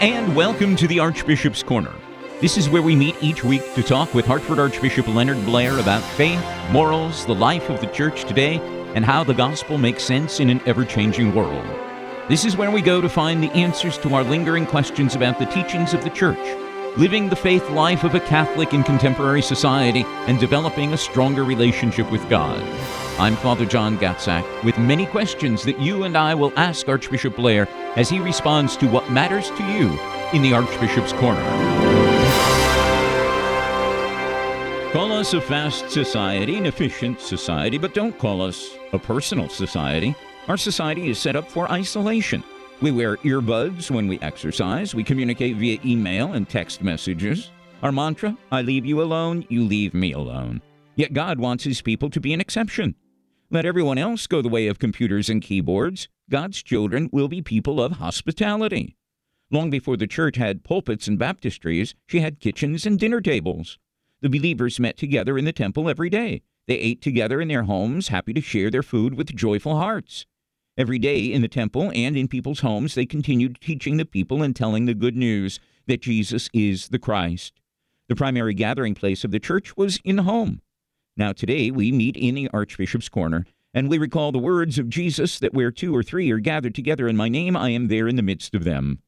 and welcome to the Archbishop's Corner. This is where we meet each week to talk with Hartford Archbishop Leonard Blair about faith, morals, the life of the church today, and how the gospel makes sense in an ever changing world. This is where we go to find the answers to our lingering questions about the teachings of the church, living the faith life of a Catholic in contemporary society, and developing a stronger relationship with God. I'm Father John Gatzak with many questions that you and I will ask Archbishop Blair as he responds to what matters to you in the Archbishop's Corner. Call us a fast society, an efficient society, but don't call us a personal society. Our society is set up for isolation. We wear earbuds when we exercise. We communicate via email and text messages. Our mantra I leave you alone, you leave me alone. Yet God wants his people to be an exception. Let everyone else go the way of computers and keyboards. God's children will be people of hospitality. Long before the church had pulpits and baptistries, she had kitchens and dinner tables. The believers met together in the temple every day. They ate together in their homes, happy to share their food with joyful hearts. Every day in the temple and in people's homes, they continued teaching the people and telling the good news that Jesus is the Christ. The primary gathering place of the church was in the home. Now, today we meet in the Archbishop's Corner, and we recall the words of Jesus that where two or three are gathered together in my name, I am there in the midst of them.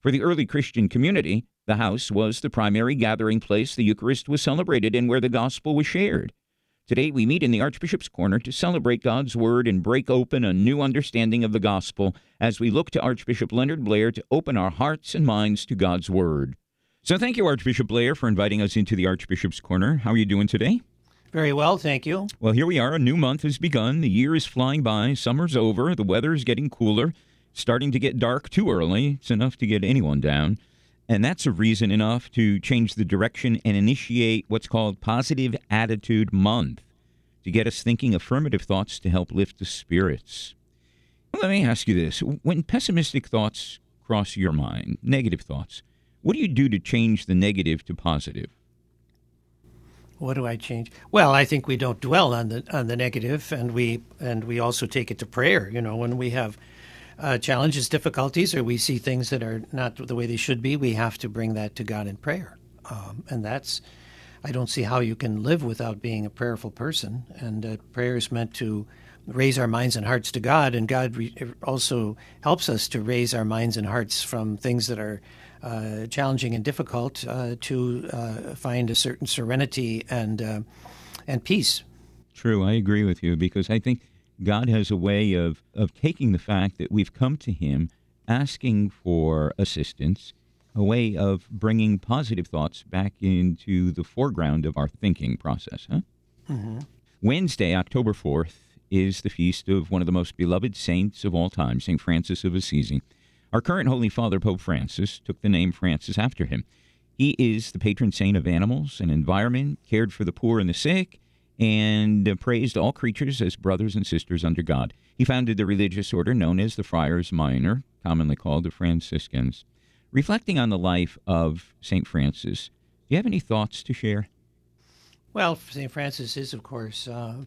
For the early Christian community, the house was the primary gathering place the Eucharist was celebrated and where the gospel was shared. Today we meet in the Archbishop's Corner to celebrate God's Word and break open a new understanding of the gospel as we look to Archbishop Leonard Blair to open our hearts and minds to God's Word. So thank you, Archbishop Blair, for inviting us into the Archbishop's Corner. How are you doing today? Very well, thank you. Well, here we are. A new month has begun. The year is flying by. Summer's over. The weather is getting cooler. Starting to get dark too early. It's enough to get anyone down. And that's a reason enough to change the direction and initiate what's called Positive Attitude Month to get us thinking affirmative thoughts to help lift the spirits. Let me ask you this when pessimistic thoughts cross your mind, negative thoughts, what do you do to change the negative to positive? What do I change? Well, I think we don't dwell on the on the negative, and we and we also take it to prayer. You know, when we have uh, challenges, difficulties, or we see things that are not the way they should be, we have to bring that to God in prayer, um, and that's. I don't see how you can live without being a prayerful person, and uh, prayer is meant to raise our minds and hearts to God, and God re- also helps us to raise our minds and hearts from things that are uh, challenging and difficult uh, to uh, find a certain serenity and uh, and peace. True, I agree with you because I think God has a way of of taking the fact that we've come to Him asking for assistance, a way of bringing positive thoughts back into the foreground of our thinking process. Huh? Mm-hmm. Wednesday, October fourth, is the feast of one of the most beloved saints of all time, Saint Francis of Assisi. Our current Holy Father, Pope Francis, took the name Francis after him. He is the patron saint of animals and environment, cared for the poor and the sick, and praised all creatures as brothers and sisters under God. He founded the religious order known as the Friars Minor, commonly called the Franciscans. Reflecting on the life of St. Francis, do you have any thoughts to share? Well, St. Francis is, of course, uh,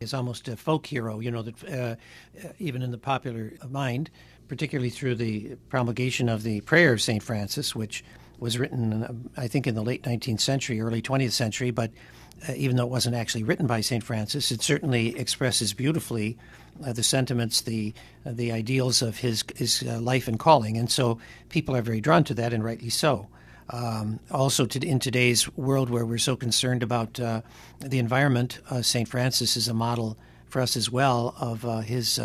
is almost a folk hero, you know, that uh, even in the popular mind particularly through the promulgation of the Prayer of St. Francis, which was written, I think, in the late 19th century, early 20th century, but uh, even though it wasn't actually written by St. Francis, it certainly expresses beautifully uh, the sentiments, the uh, the ideals of his his uh, life and calling, and so people are very drawn to that, and rightly so. Um, also, to, in today's world where we're so concerned about uh, the environment, uh, St. Francis is a model for us as well of his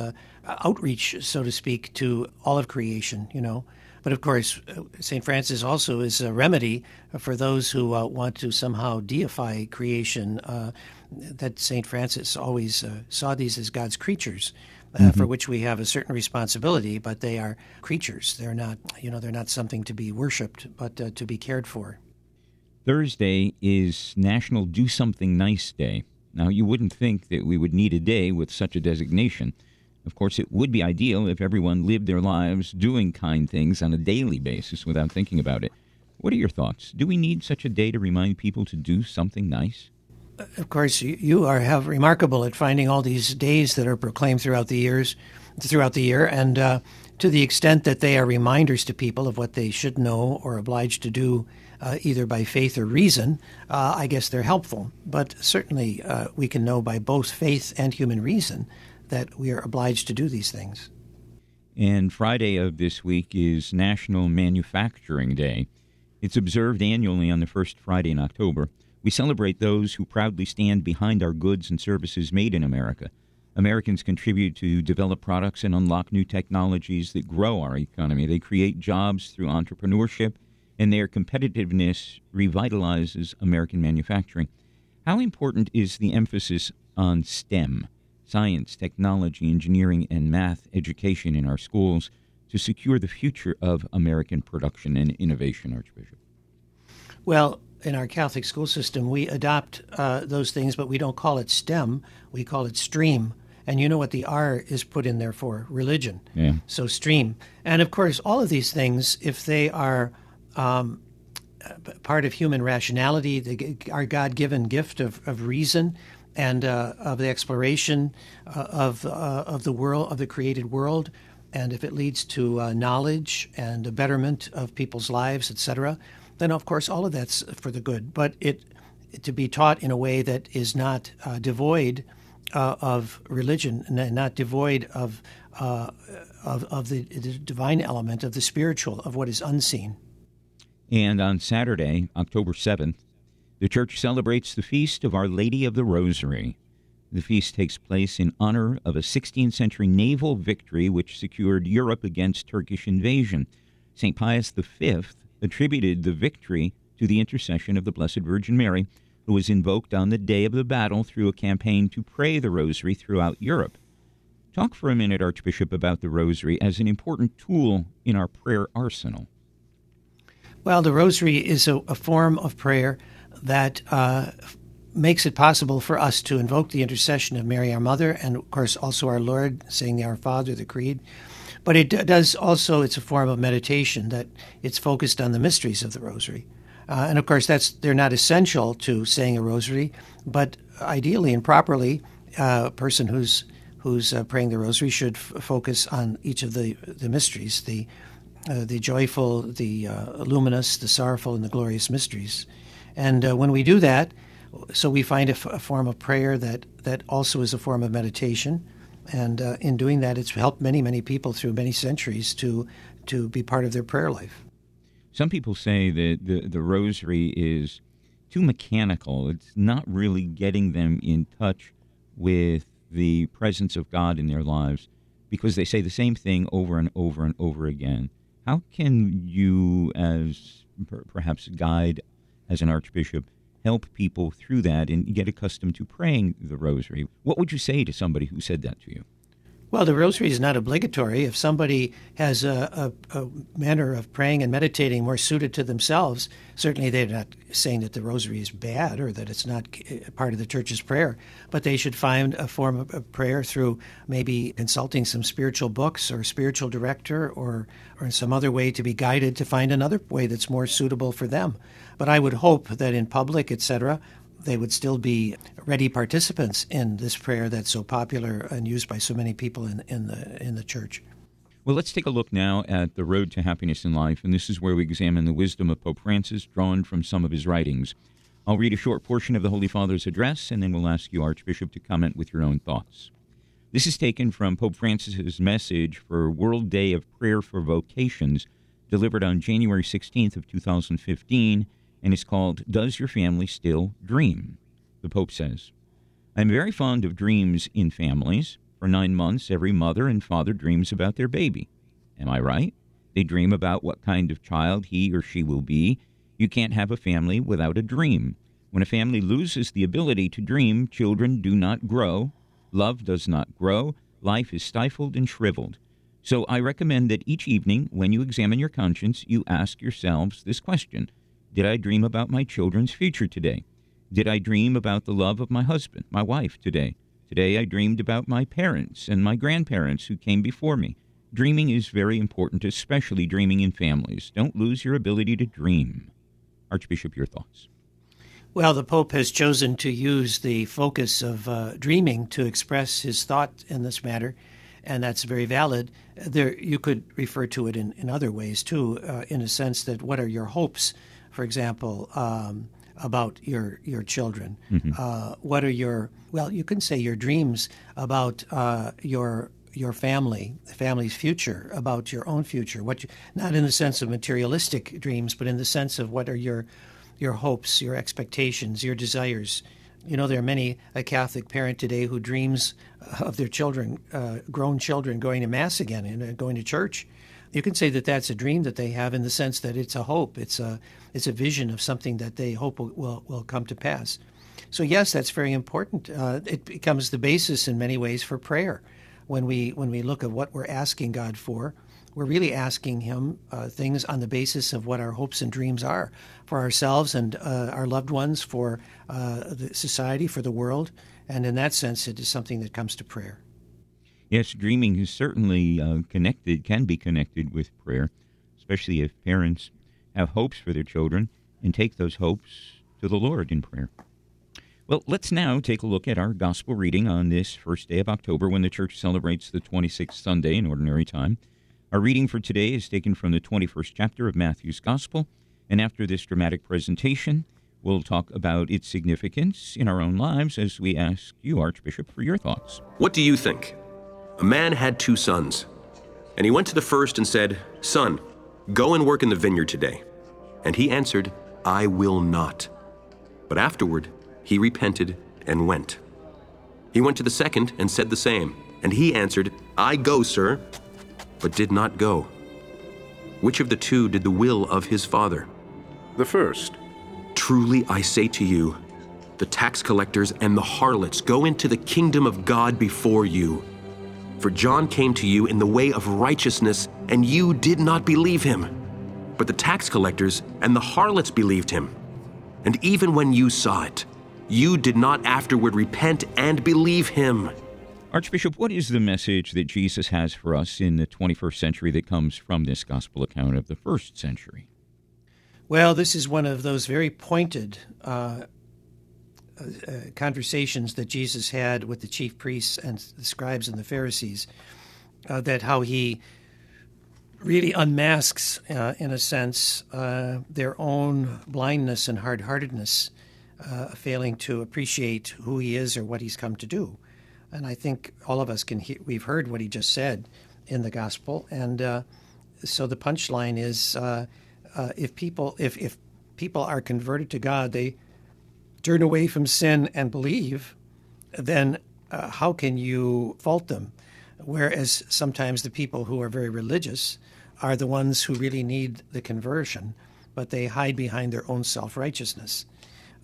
outreach, so to speak, to all of creation, you know. But of course, uh, St. Francis also is a remedy for those who uh, want to somehow deify creation. Uh, that St. Francis always uh, saw these as God's creatures. Uh, mm-hmm. For which we have a certain responsibility, but they are creatures. They're not, you know, they're not something to be worshipped, but uh, to be cared for. Thursday is National Do Something Nice Day. Now, you wouldn't think that we would need a day with such a designation. Of course, it would be ideal if everyone lived their lives doing kind things on a daily basis without thinking about it. What are your thoughts? Do we need such a day to remind people to do something nice? Of course, you are have remarkable at finding all these days that are proclaimed throughout the years, throughout the year, and uh, to the extent that they are reminders to people of what they should know or obliged to do, uh, either by faith or reason, uh, I guess they're helpful. But certainly uh, we can know by both faith and human reason that we are obliged to do these things. And Friday of this week is National Manufacturing Day. It's observed annually on the first Friday in October. We celebrate those who proudly stand behind our goods and services made in America. Americans contribute to develop products and unlock new technologies that grow our economy. They create jobs through entrepreneurship, and their competitiveness revitalizes American manufacturing. How important is the emphasis on STEM, science, technology, engineering, and math education in our schools to secure the future of American production and innovation, Archbishop? Well, in our Catholic school system, we adopt uh, those things, but we don't call it STEM. We call it stream. And you know what the R is put in there for? Religion. Yeah. So stream. And of course, all of these things, if they are um, part of human rationality, the, our God given gift of, of reason and uh, of the exploration uh, of, uh, of the world, of the created world, and if it leads to uh, knowledge and a betterment of people's lives, etc., then of course all of that's for the good. But it to be taught in a way that is not uh, devoid of religion, and not devoid of, of of the, the divine element of the spiritual of what is unseen. And on Saturday, October seventh, the church celebrates the feast of Our Lady of the Rosary. The feast takes place in honor of a 16th century naval victory which secured Europe against Turkish invasion. St. Pius V attributed the victory to the intercession of the Blessed Virgin Mary, who was invoked on the day of the battle through a campaign to pray the Rosary throughout Europe. Talk for a minute, Archbishop, about the Rosary as an important tool in our prayer arsenal. Well, the Rosary is a, a form of prayer that uh, makes it possible for us to invoke the intercession of Mary, our Mother, and of course also our Lord, saying Our Father, the Creed. But it does also, it's a form of meditation that it's focused on the mysteries of the Rosary. Uh, and of course, that's they're not essential to saying a rosary, but ideally and properly, uh, a person who's who's uh, praying the rosary should f- focus on each of the the mysteries, the uh, the joyful, the uh, luminous, the sorrowful, and the glorious mysteries. And uh, when we do that, so we find a, f- a form of prayer that, that also is a form of meditation. And uh, in doing that, it's helped many, many people through many centuries to, to be part of their prayer life. Some people say that the, the rosary is too mechanical. It's not really getting them in touch with the presence of God in their lives because they say the same thing over and over and over again. How can you, as per- perhaps guide as an archbishop, help people through that and get accustomed to praying the rosary. What would you say to somebody who said that to you? Well, the rosary is not obligatory. If somebody has a, a, a, manner of praying and meditating more suited to themselves, certainly they're not saying that the rosary is bad or that it's not eh, part of the church's prayer, but they should find a form of prayer through maybe consulting some spiritual books or spiritual director or, or some other way to be guided to find another way that's more suitable for them. But I would hope that in public, etc., they would still be ready participants in this prayer that's so popular and used by so many people in, in the in the church. Well, let's take a look now at the road to happiness in life, and this is where we examine the wisdom of Pope Francis, drawn from some of his writings. I'll read a short portion of the Holy Father's address, and then we'll ask you, Archbishop, to comment with your own thoughts. This is taken from Pope Francis's message for World Day of Prayer for Vocations, delivered on January 16th of 2015 and it's called Does Your Family Still Dream? The Pope says, I'm very fond of dreams in families. For nine months, every mother and father dreams about their baby. Am I right? They dream about what kind of child he or she will be. You can't have a family without a dream. When a family loses the ability to dream, children do not grow, love does not grow, life is stifled and shriveled. So I recommend that each evening, when you examine your conscience, you ask yourselves this question did I dream about my children's future today? Did I dream about the love of my husband, my wife today? Today I dreamed about my parents and my grandparents who came before me. Dreaming is very important, especially dreaming in families. Don't lose your ability to dream. Archbishop, your thoughts. Well, the Pope has chosen to use the focus of uh, dreaming to express his thought in this matter. and that's very valid. There, you could refer to it in, in other ways too, uh, in a sense that what are your hopes, for example, um, about your your children? Mm-hmm. Uh, what are your well, you can say your dreams about uh, your your family, the family's future, about your own future. What you, not in the sense of materialistic dreams, but in the sense of what are your your hopes, your expectations, your desires. You know, there are many a Catholic parent today who dreams of their children, uh, grown children, going to mass again and uh, going to church. You can say that that's a dream that they have in the sense that it's a hope, it's a it's a vision of something that they hope will will, will come to pass. So yes, that's very important. Uh, it becomes the basis in many ways for prayer. When we when we look at what we're asking God for, we're really asking Him uh, things on the basis of what our hopes and dreams are for ourselves and uh, our loved ones, for uh, the society, for the world. And in that sense, it is something that comes to prayer. Yes, dreaming is certainly uh, connected, can be connected with prayer, especially if parents have hopes for their children and take those hopes to the Lord in prayer. Well, let's now take a look at our gospel reading on this first day of October when the church celebrates the 26th Sunday in Ordinary Time. Our reading for today is taken from the 21st chapter of Matthew's Gospel, and after this dramatic presentation, we'll talk about its significance in our own lives as we ask you, Archbishop, for your thoughts. What do you think? A man had two sons, and he went to the first and said, Son, go and work in the vineyard today. And he answered, I will not. But afterward, he repented and went. He went to the second and said the same. And he answered, I go, sir, but did not go. Which of the two did the will of his father? The first. Truly I say to you, the tax collectors and the harlots go into the kingdom of God before you. For John came to you in the way of righteousness, and you did not believe him. But the tax collectors and the harlots believed him. And even when you saw it, you did not afterward repent and believe him. Archbishop, what is the message that Jesus has for us in the 21st century that comes from this gospel account of the first century? Well, this is one of those very pointed uh, uh, conversations that Jesus had with the chief priests and the scribes and the Pharisees. Uh, that how he really unmasks, uh, in a sense, uh, their own blindness and hard heartedness, uh, failing to appreciate who he is or what he's come to do and I think all of us can hear, we've heard what he just said in the gospel, and so the punchline is if people if if people are converted to God, they turn away from sin and believe, then uh, how can you fault them? Whereas sometimes the people who are very religious are the ones who really need the conversion, but they hide behind their own self righteousness.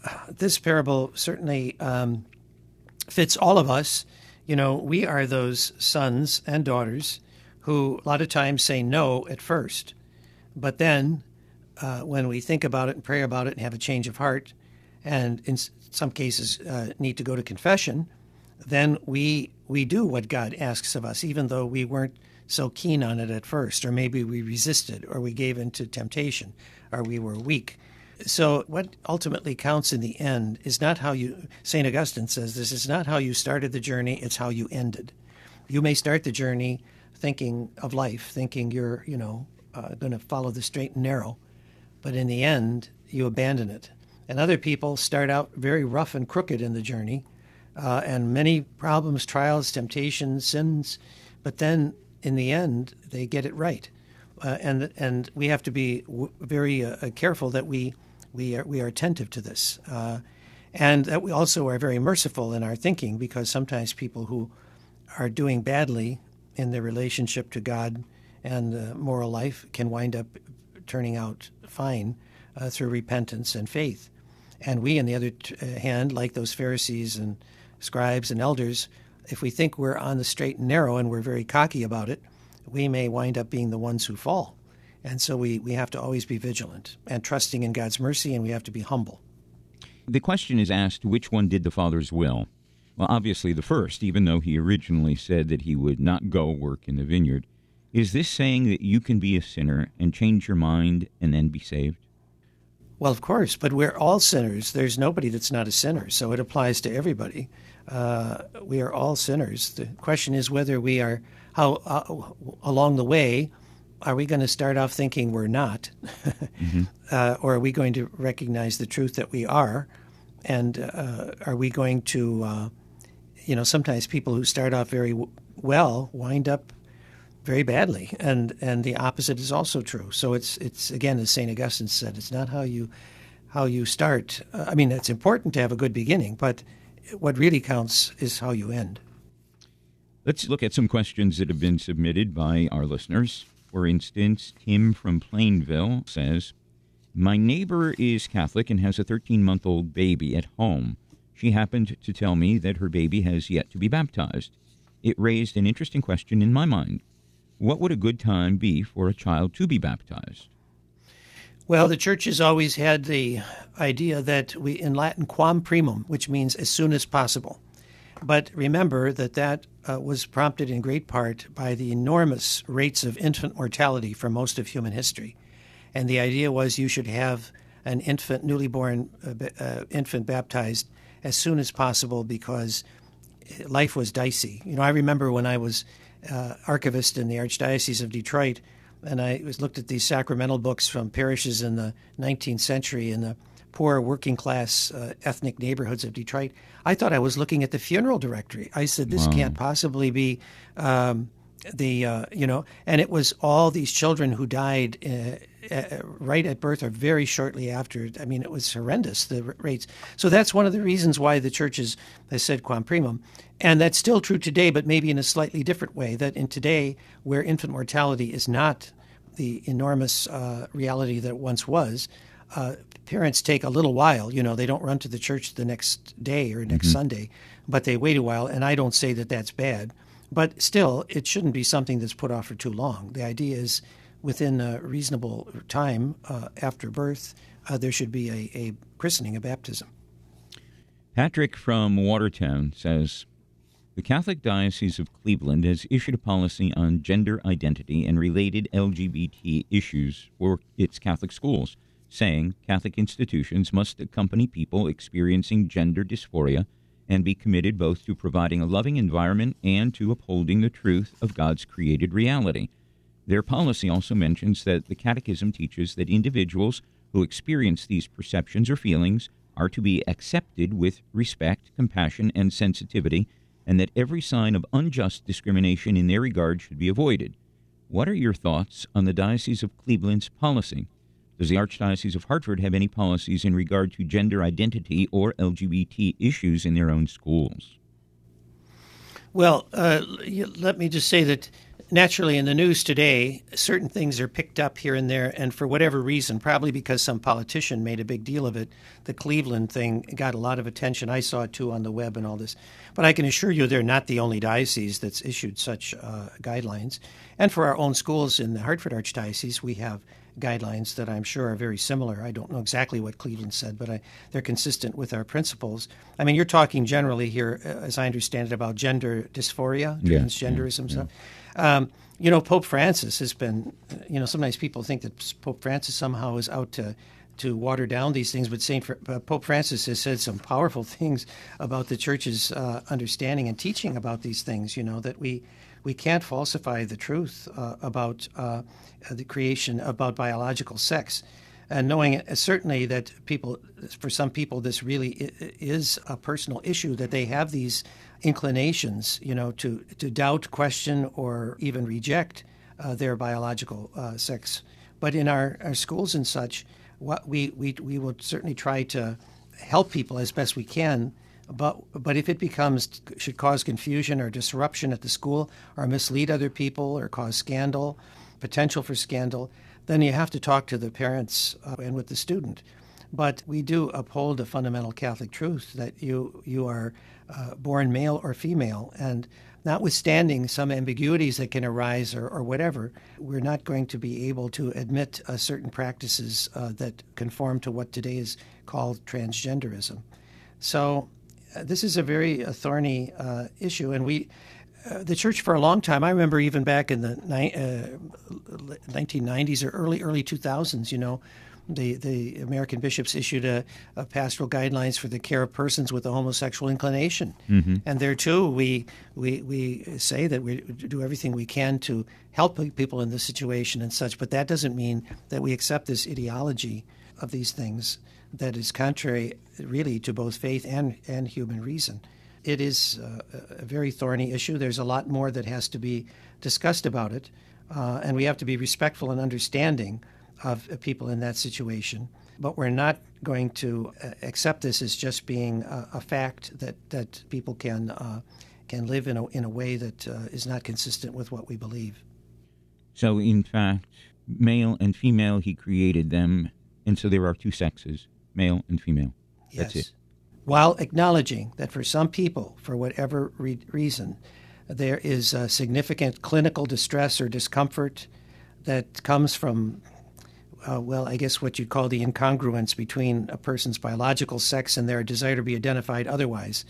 Uh, this parable certainly. Um, fits all of us. You know, we are those sons and daughters who a lot of times say no at first, but then uh, when we think about it and pray about it and have a change of heart, and in some cases uh, need to go to confession, then we we do what God asks of us, even though we weren't so keen on it at first, or maybe we resisted, or we gave in to temptation, or we were weak. So, what ultimately counts in the end is not how you, St. Augustine says this, is not how you started the journey, it's how you ended. You may start the journey thinking of life, thinking you're, you know, uh, going to follow the straight and narrow, but in the end, you abandon it. And other people start out very rough and crooked in the journey, uh, and many problems, trials, temptations, sins, but then in the end, they get it right. Uh, and and we have to be w- very uh, careful that we we are, we are attentive to this. Uh, and that we also are very merciful in our thinking because sometimes people who are doing badly in their relationship to God and uh, moral life can wind up turning out fine uh, through repentance and faith. And we, on the other uh, hand, like those Pharisees and scribes and elders, if we think we're on the straight and narrow and we're very cocky about it, we may wind up being the ones who fall. And so we, we have to always be vigilant and trusting in God's mercy, and we have to be humble. The question is asked which one did the Father's will? Well, obviously the first, even though he originally said that he would not go work in the vineyard. Is this saying that you can be a sinner and change your mind and then be saved? Well, of course, but we're all sinners. There's nobody that's not a sinner, so it applies to everybody. uh, we are all sinners. The question is whether we are how uh, along the way are we going to start off thinking we're not, mm-hmm. uh, or are we going to recognize the truth that we are, and uh, are we going to, uh, you know, sometimes people who start off very w- well wind up very badly, and and the opposite is also true. So it's it's again, as Saint Augustine said, it's not how you how you start. Uh, I mean, it's important to have a good beginning, but what really counts is how you end. Let's look at some questions that have been submitted by our listeners. For instance, Tim from Plainville says, My neighbor is Catholic and has a 13 month old baby at home. She happened to tell me that her baby has yet to be baptized. It raised an interesting question in my mind. What would a good time be for a child to be baptized? Well, the church has always had the idea that we, in Latin, quam primum, which means as soon as possible. But remember that that uh, was prompted in great part by the enormous rates of infant mortality for most of human history. And the idea was you should have an infant, newly born uh, uh, infant baptized as soon as possible because life was dicey. You know, I remember when I was uh, archivist in the Archdiocese of Detroit and I was looked at these sacramental books from parishes in the 19th century in the poor working class uh, ethnic neighborhoods of Detroit. I thought I was looking at the funeral directory. I said, this wow. can't possibly be um, the, uh, you know, and it was all these children who died uh, uh, right at birth or very shortly after. I mean, it was horrendous, the rates. So that's one of the reasons why the churches has said quam primum. And that's still true today, but maybe in a slightly different way. That in today, where infant mortality is not the enormous uh, reality that it once was, uh, parents take a little while. You know, they don't run to the church the next day or next mm-hmm. Sunday, but they wait a while. And I don't say that that's bad, but still, it shouldn't be something that's put off for too long. The idea is within a reasonable time uh, after birth, uh, there should be a, a christening, a baptism. Patrick from Watertown says, the Catholic Diocese of Cleveland has issued a policy on gender identity and related LGBT issues for its Catholic schools, saying Catholic institutions must accompany people experiencing gender dysphoria and be committed both to providing a loving environment and to upholding the truth of God's created reality. Their policy also mentions that the Catechism teaches that individuals who experience these perceptions or feelings are to be accepted with respect, compassion, and sensitivity and that every sign of unjust discrimination in their regard should be avoided. What are your thoughts on the Diocese of Cleveland's policy? Does the Archdiocese of Hartford have any policies in regard to gender identity or LGBT issues in their own schools? Well, uh, let me just say that naturally in the news today, certain things are picked up here and there, and for whatever reason, probably because some politician made a big deal of it, the Cleveland thing got a lot of attention. I saw it too on the web and all this. But I can assure you they're not the only diocese that's issued such uh, guidelines. And for our own schools in the Hartford Archdiocese, we have guidelines that I'm sure are very similar. I don't know exactly what Cleveland said, but I, they're consistent with our principles. I mean, you're talking generally here, uh, as I understand it, about gender dysphoria, transgenderism yeah, yeah, stuff. Um, you know, Pope Francis has been, you know, sometimes people think that Pope Francis somehow is out to to water down these things, but Saint uh, Pope Francis has said some powerful things about the Church's uh, understanding and teaching about these things. You know that we we can't falsify the truth uh, about uh, the creation about biological sex. And knowing certainly that people, for some people, this really is a personal issue that they have these inclinations, you know, to, to doubt, question, or even reject uh, their biological uh, sex. But in our, our schools and such, what we, we, we will certainly try to help people as best we can but but if it becomes should cause confusion or disruption at the school or mislead other people or cause scandal, potential for scandal, then you have to talk to the parents uh, and with the student. But we do uphold the fundamental Catholic truth that you you are uh, born male or female, and notwithstanding some ambiguities that can arise or, or whatever, we're not going to be able to admit uh, certain practices uh, that conform to what today is called transgenderism. So this is a very uh, thorny uh, issue, and we. Uh, the church for a long time. I remember even back in the ni- 1990s uh, or early early 2000s. You know, the, the American bishops issued a, a, pastoral guidelines for the care of persons with a homosexual inclination. Mm-hmm. And there too, we, we, we say that we do everything we can to help people in this situation and such, but that doesn't mean that we accept this ideology of these things that is contrary really to both faith and, and human reason. It is uh, a very thorny issue. There's a lot more that has to be discussed about it, uh, and we have to be respectful and understanding of people in that situation. But we're not going to uh, accept this as just being a, a fact that, that people can, uh, can live in a, in a way that uh, is not consistent with what we believe. So, in fact, male and female, he created them, and so there are two sexes, male and female. Yes. That's it. While acknowledging that for some people, for whatever re- reason, there is a significant clinical distress or discomfort that comes from uh, well, I guess what you'd call the incongruence between a person's biological sex and their desire to be identified otherwise.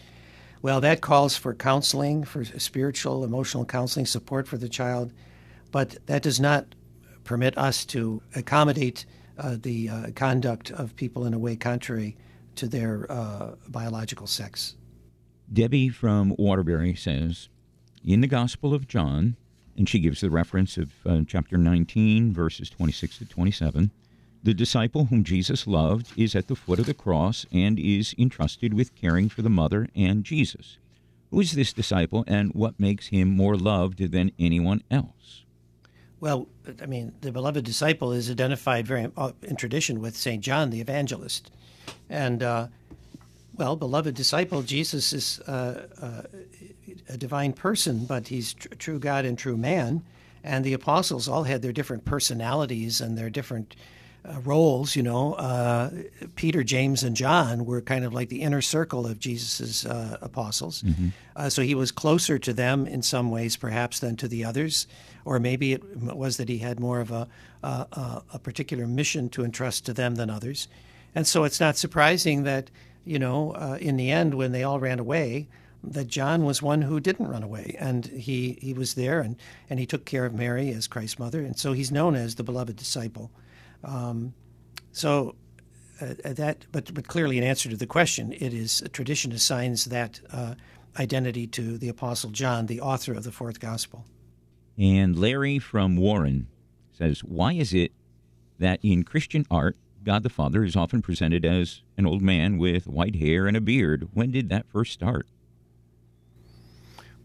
Well, that calls for counseling, for spiritual, emotional counseling support for the child, but that does not permit us to accommodate uh, the uh, conduct of people in a way contrary to their uh, biological sex. Debbie from Waterbury says In the Gospel of John, and she gives the reference of uh, chapter 19, verses 26 to 27. The disciple whom Jesus loved is at the foot of the cross and is entrusted with caring for the mother and Jesus. Who is this disciple and what makes him more loved than anyone else? Well, I mean, the beloved disciple is identified very uh, in tradition with St. John the Evangelist. And, uh, well, beloved disciple, Jesus is uh, uh a divine person, but he's tr- true God and true man. And the apostles all had their different personalities and their different uh, roles. You know, uh, Peter, James, and John were kind of like the inner circle of Jesus's uh, apostles. Mm-hmm. Uh, so he was closer to them in some ways, perhaps, than to the others. Or maybe it was that he had more of a, a, a particular mission to entrust to them than others. And so it's not surprising that, you know, uh, in the end, when they all ran away, that John was one who didn't run away, and he, he was there, and, and he took care of Mary as Christ's mother, and so he's known as the beloved disciple. Um, so uh, that, but but clearly, in answer to the question, it is tradition assigns that uh, identity to the Apostle John, the author of the fourth gospel. And Larry from Warren says, "Why is it that in Christian art?" God the Father is often presented as an old man with white hair and a beard. When did that first start?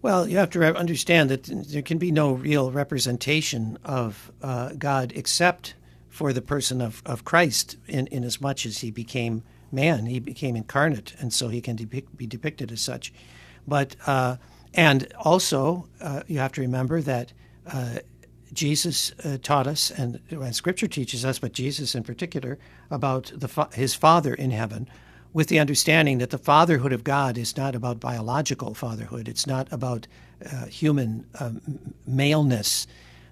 Well, you have to understand that there can be no real representation of uh, God except for the person of, of Christ, in, in as much as he became man, he became incarnate, and so he can depict, be depicted as such. But uh, and also, uh, you have to remember that uh, Jesus uh, taught us, and, and Scripture teaches us, but Jesus in particular, about the, his Father in heaven with the understanding that the fatherhood of God is not about biological fatherhood, it's not about uh, human um, maleness,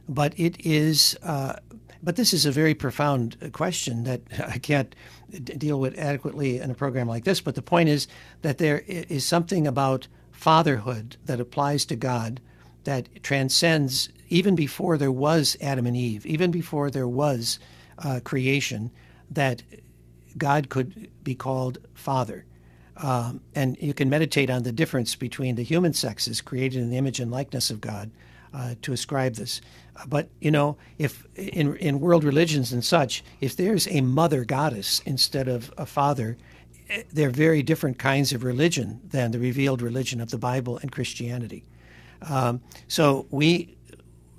but it is. Uh, but this is a very profound question that I can't deal with adequately in a program like this. But the point is that there is something about fatherhood that applies to God that transcends even before there was Adam and Eve, even before there was uh, creation, that God could be called Father. Um, and you can meditate on the difference between the human sexes created in the image and likeness of God uh, to ascribe this. But you know, if in in world religions and such, if there's a mother goddess instead of a father, they're very different kinds of religion than the revealed religion of the Bible and Christianity. Um, so we,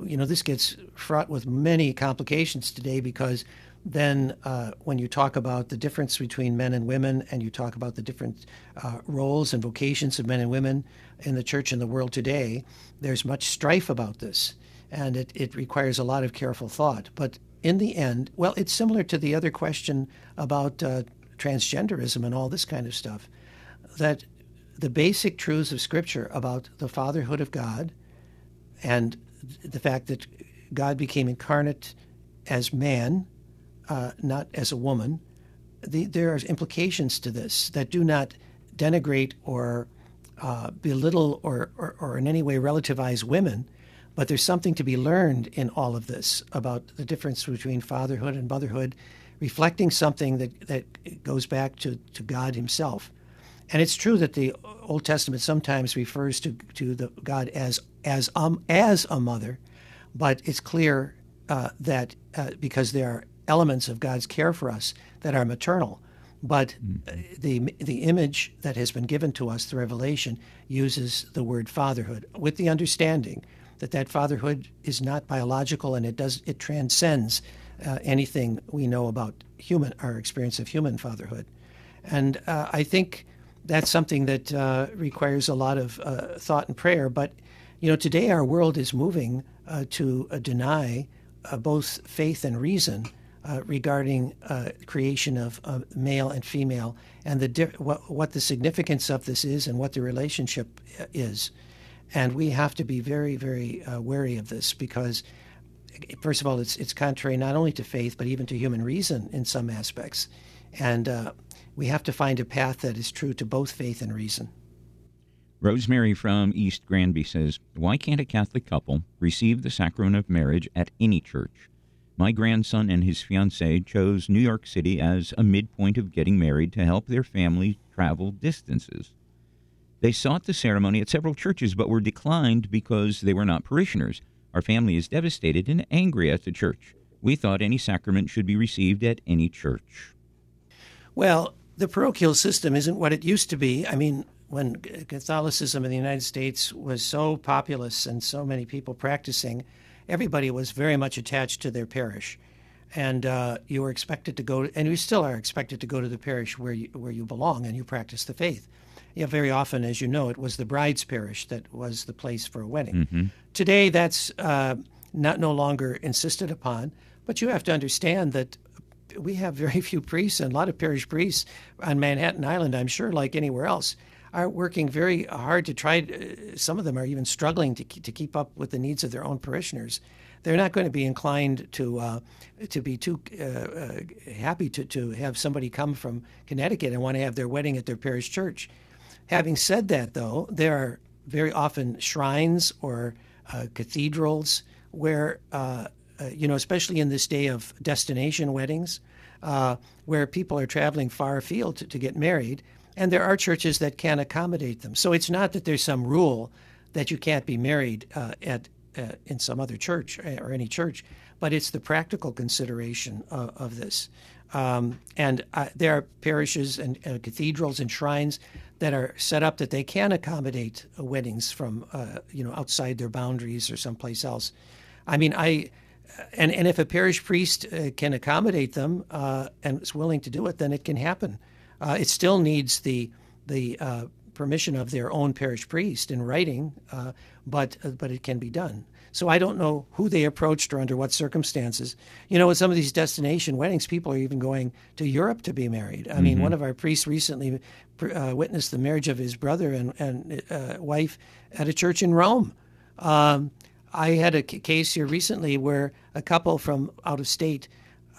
you know, this gets fraught with many complications today because then uh, when you talk about the difference between men and women and you talk about the different uh, roles and vocations of men and women in the church and the world today, there's much strife about this. And it, it requires a lot of careful thought. But in the end, well, it's similar to the other question about uh, transgenderism and all this kind of stuff, that the basic truths of Scripture about the fatherhood of God and the fact that God became incarnate as man uh, not as a woman, the, there are implications to this that do not denigrate or uh, belittle or, or, or, in any way relativize women, but there's something to be learned in all of this about the difference between fatherhood and motherhood, reflecting something that, that goes back to, to God Himself. And it's true that the Old Testament sometimes refers to, to the God as as um, as a mother, but it's clear uh, that uh, because there are elements of God's care for us that are maternal, but mm-hmm. the the image that has been given to us the Revelation uses the word fatherhood with the understanding that that fatherhood is not biological and it does it transcends uh, anything we know about human our experience of human fatherhood, and uh, I think that's something that uh, requires a lot of uh, thought and prayer. But you know, today our world is moving uh, to uh, deny uh, both faith and reason uh, regarding creation of male and female, and the di- what, what the significance of this is, and what the relationship is. And we have to be very, very wary of this because first of all, it's it's contrary not only to faith but even to human reason in some aspects, and we have to find a path that is true to both faith and reason. Rosemary from East Granby says, Why can't a Catholic couple receive the sacrament of marriage at any church? My grandson and his fiancee chose New York City as a midpoint of getting married to help their family travel distances. They sought the ceremony at several churches but were declined because they were not parishioners. Our family is devastated and angry at the church. We thought any sacrament should be received at any church. Well, the parochial system isn't what it used to be. I mean, when Catholicism in the United States was so populous and so many people practicing, everybody was very much attached to their parish. And uh, you were expected to go, and you still are expected to go to the parish where you, where you belong and you practice the faith. Yeah, very often, as you know, it was the bride's parish that was the place for a wedding. Mm-hmm. Today, that's uh, not no longer insisted upon, but you have to understand that we have very few priests, and a lot of parish priests on Manhattan Island, I'm sure, like anywhere else, are working very hard to try. Uh, some of them are even struggling to to keep up with the needs of their own parishioners. They're not going to be inclined to uh, to be too uh, uh, happy to, to have somebody come from Connecticut and want to have their wedding at their parish church. Having said that, though, there are very often shrines or uh, cathedrals where you know, especially in this day of destination weddings, uh, where people are traveling far afield to, to, get married, and there are churches that can accommodate them. So it's not that there's some rule that you can't be married uh, at uh, in some other church uh, or any church, but it's the practical consideration of, of this. Um, and there are parishes and cathedrals and shrines that are set up that they can accommodate weddings from you know outside their boundaries or someplace else. I mean, I and, and if a parish priest uh, can accommodate them uh, and is willing to do it, then it can happen. Uh, it still needs the the uh, permission of their own parish priest in writing, uh, but uh, but it can be done. So I don't know who they approached or under what circumstances. You know, with some of these destination weddings, people are even going to Europe to be married. I mm-hmm. mean, one of our priests recently witnessed the marriage of his brother and, and wife at a church in Rome. Um, I had a case here recently where a couple from out of state,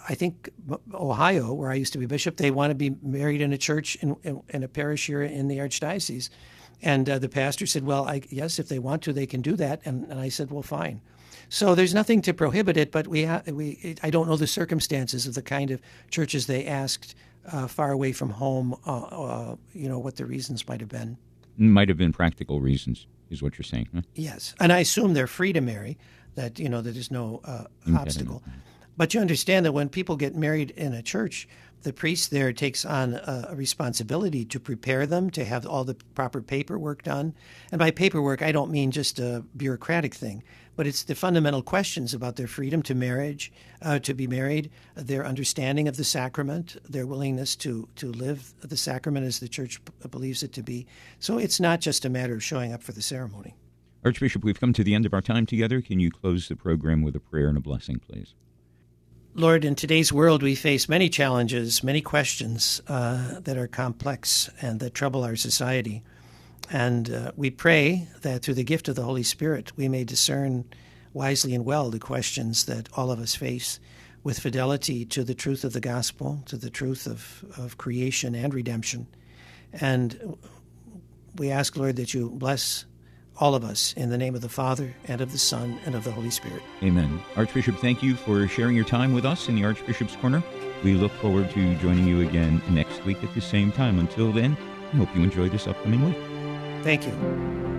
I think Ohio, where I used to be bishop, they want to be married in a church in, in, in a parish here in the archdiocese. And uh, the pastor said, Well, I, yes, if they want to, they can do that. And, and I said, Well, fine. So there's nothing to prohibit it, but we, ha- we I don't know the circumstances of the kind of churches they asked uh, far away from home, uh, uh you know, what the reasons might have been. Might have been practical reasons is what you're saying. Huh? Yes, and I assume they're free to marry. That you know that there's no uh, obstacle. But you understand that when people get married in a church, the priest there takes on a, responsibility to prepare them, to have all the proper paperwork done. And by paperwork, I don't mean just a bureaucratic thing, but it's the fundamental questions about their freedom to marriage, uh, to be married, their understanding of the sacrament, their willingness to, to live the sacrament as the church b- believes it to be. So it's not just a matter of showing up for the ceremony. Archbishop, we've come to the end of our time together. Can you close the program with a prayer and a blessing, please? Lord, in today's world, we face many challenges, many questions uh, that are complex and that trouble our society. And uh, we pray that through the gift of the Holy Spirit, we may discern wisely and well the questions that all of us face with fidelity to the truth of the gospel, to the truth of, of creation and redemption. And we ask, Lord, that you bless all of us. In the name of the Father, and of the Son, and of the Holy Spirit. Amen. Archbishop, thank you for sharing your time with us in the Archbishop's Corner. We look forward to joining you again next week at the same time. Until then, I hope you enjoy this upcoming week. Thank you.